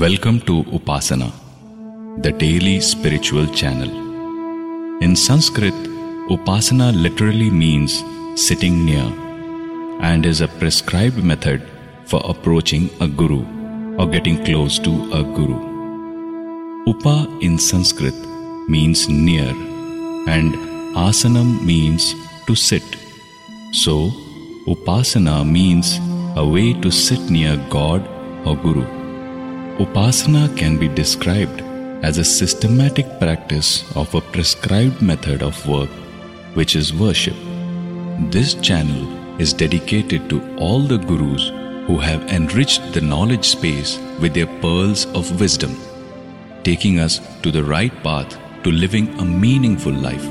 Welcome to Upasana, the daily spiritual channel. In Sanskrit, Upasana literally means sitting near and is a prescribed method for approaching a guru or getting close to a guru. Upa in Sanskrit means near and asanam means to sit. So, Upasana means a way to sit near God or Guru. Upasana can be described as a systematic practice of a prescribed method of work, which is worship. This channel is dedicated to all the gurus who have enriched the knowledge space with their pearls of wisdom, taking us to the right path to living a meaningful life.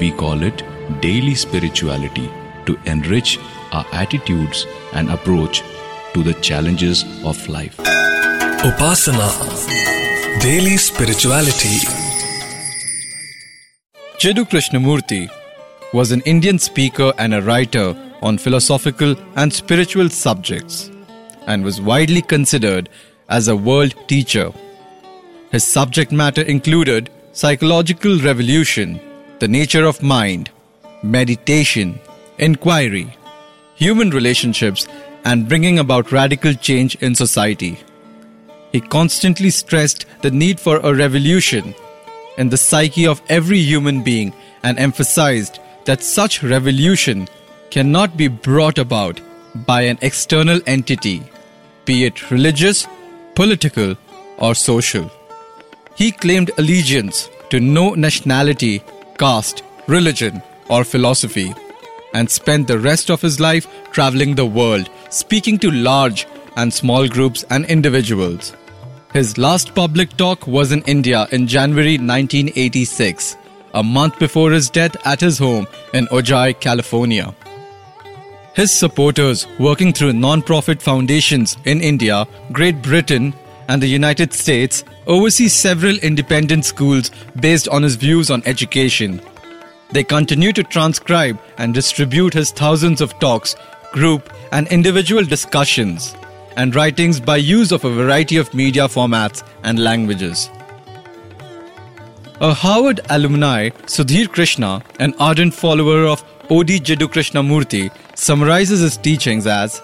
We call it daily spirituality to enrich our attitudes and approach to the challenges of life. Upasana Daily Spirituality Jiddu Krishnamurti was an Indian speaker and a writer on philosophical and spiritual subjects and was widely considered as a world teacher. His subject matter included psychological revolution, the nature of mind, meditation, inquiry, human relationships, and bringing about radical change in society. He constantly stressed the need for a revolution in the psyche of every human being and emphasized that such revolution cannot be brought about by an external entity, be it religious, political, or social. He claimed allegiance to no nationality, caste, religion, or philosophy, and spent the rest of his life traveling the world, speaking to large and small groups and individuals. His last public talk was in India in January 1986, a month before his death at his home in Ojai, California. His supporters, working through non profit foundations in India, Great Britain, and the United States, oversee several independent schools based on his views on education. They continue to transcribe and distribute his thousands of talks, group, and individual discussions, and writings by use of a variety of media formats and languages. A Harvard alumni, Sudhir Krishna, an ardent follower of O.D. Jiddu Krishnamurti, summarizes his teachings as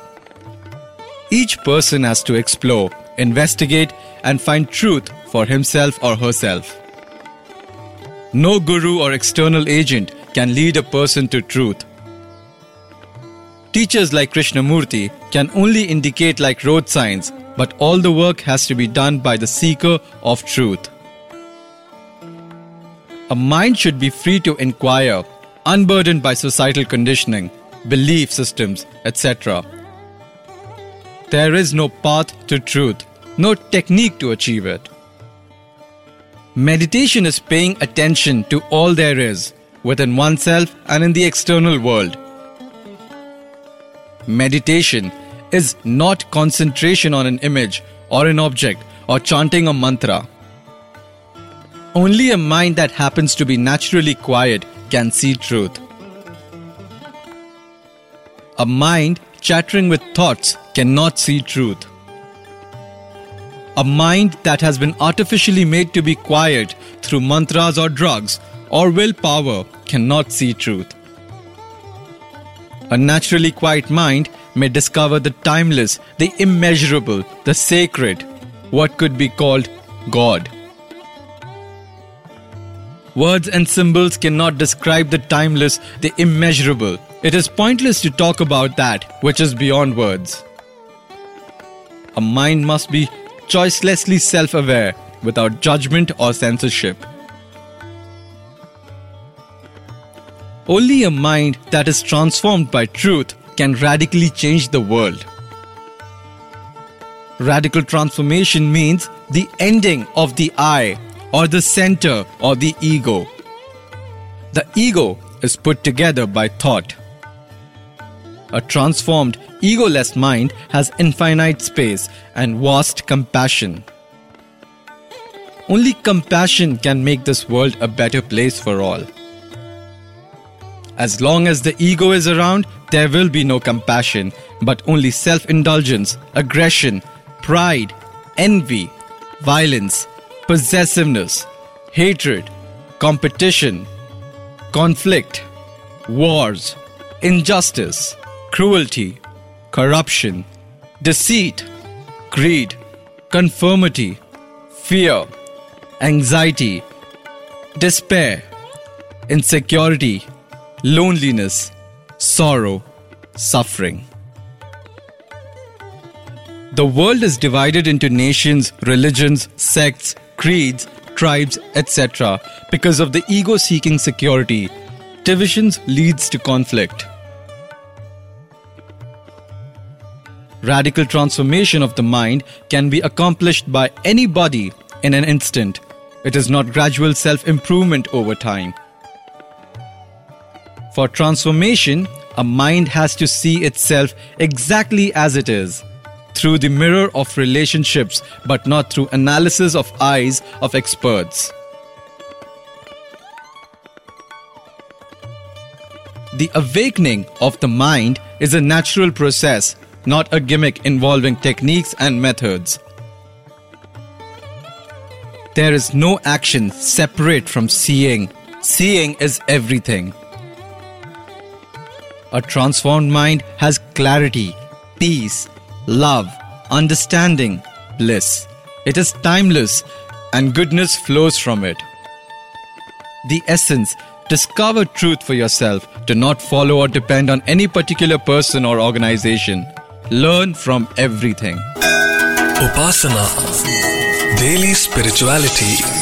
Each person has to explore, investigate, and find truth for himself or herself. No guru or external agent can lead a person to truth. Teachers like Krishnamurti can only indicate like road signs, but all the work has to be done by the seeker of truth. A mind should be free to inquire, unburdened by societal conditioning, belief systems, etc. There is no path to truth, no technique to achieve it. Meditation is paying attention to all there is within oneself and in the external world. Meditation is not concentration on an image or an object or chanting a mantra. Only a mind that happens to be naturally quiet can see truth. A mind chattering with thoughts cannot see truth. A mind that has been artificially made to be quiet through mantras or drugs or willpower cannot see truth. A naturally quiet mind may discover the timeless, the immeasurable, the sacred, what could be called God. Words and symbols cannot describe the timeless, the immeasurable. It is pointless to talk about that which is beyond words. A mind must be choicelessly self aware, without judgment or censorship. Only a mind that is transformed by truth can radically change the world. Radical transformation means the ending of the I or the center or the ego. The ego is put together by thought. A transformed, egoless mind has infinite space and vast compassion. Only compassion can make this world a better place for all. As long as the ego is around, there will be no compassion, but only self indulgence, aggression, pride, envy, violence, possessiveness, hatred, competition, conflict, wars, injustice, cruelty, corruption, deceit, greed, conformity, fear, anxiety, despair, insecurity, loneliness, sorrow, suffering. The world is divided into nations, religions, sects, creeds, tribes, etc. because of the ego seeking security. Divisions leads to conflict. Radical transformation of the mind can be accomplished by anybody in an instant. It is not gradual self improvement over time. For transformation, a mind has to see itself exactly as it is, through the mirror of relationships, but not through analysis of eyes of experts. The awakening of the mind is a natural process, not a gimmick involving techniques and methods. There is no action separate from seeing. Seeing is everything. A transformed mind has clarity, peace, love, understanding, bliss. It is timeless and goodness flows from it. The essence discover truth for yourself. Do not follow or depend on any particular person or organization. Learn from everything. Upasana. Daily spirituality.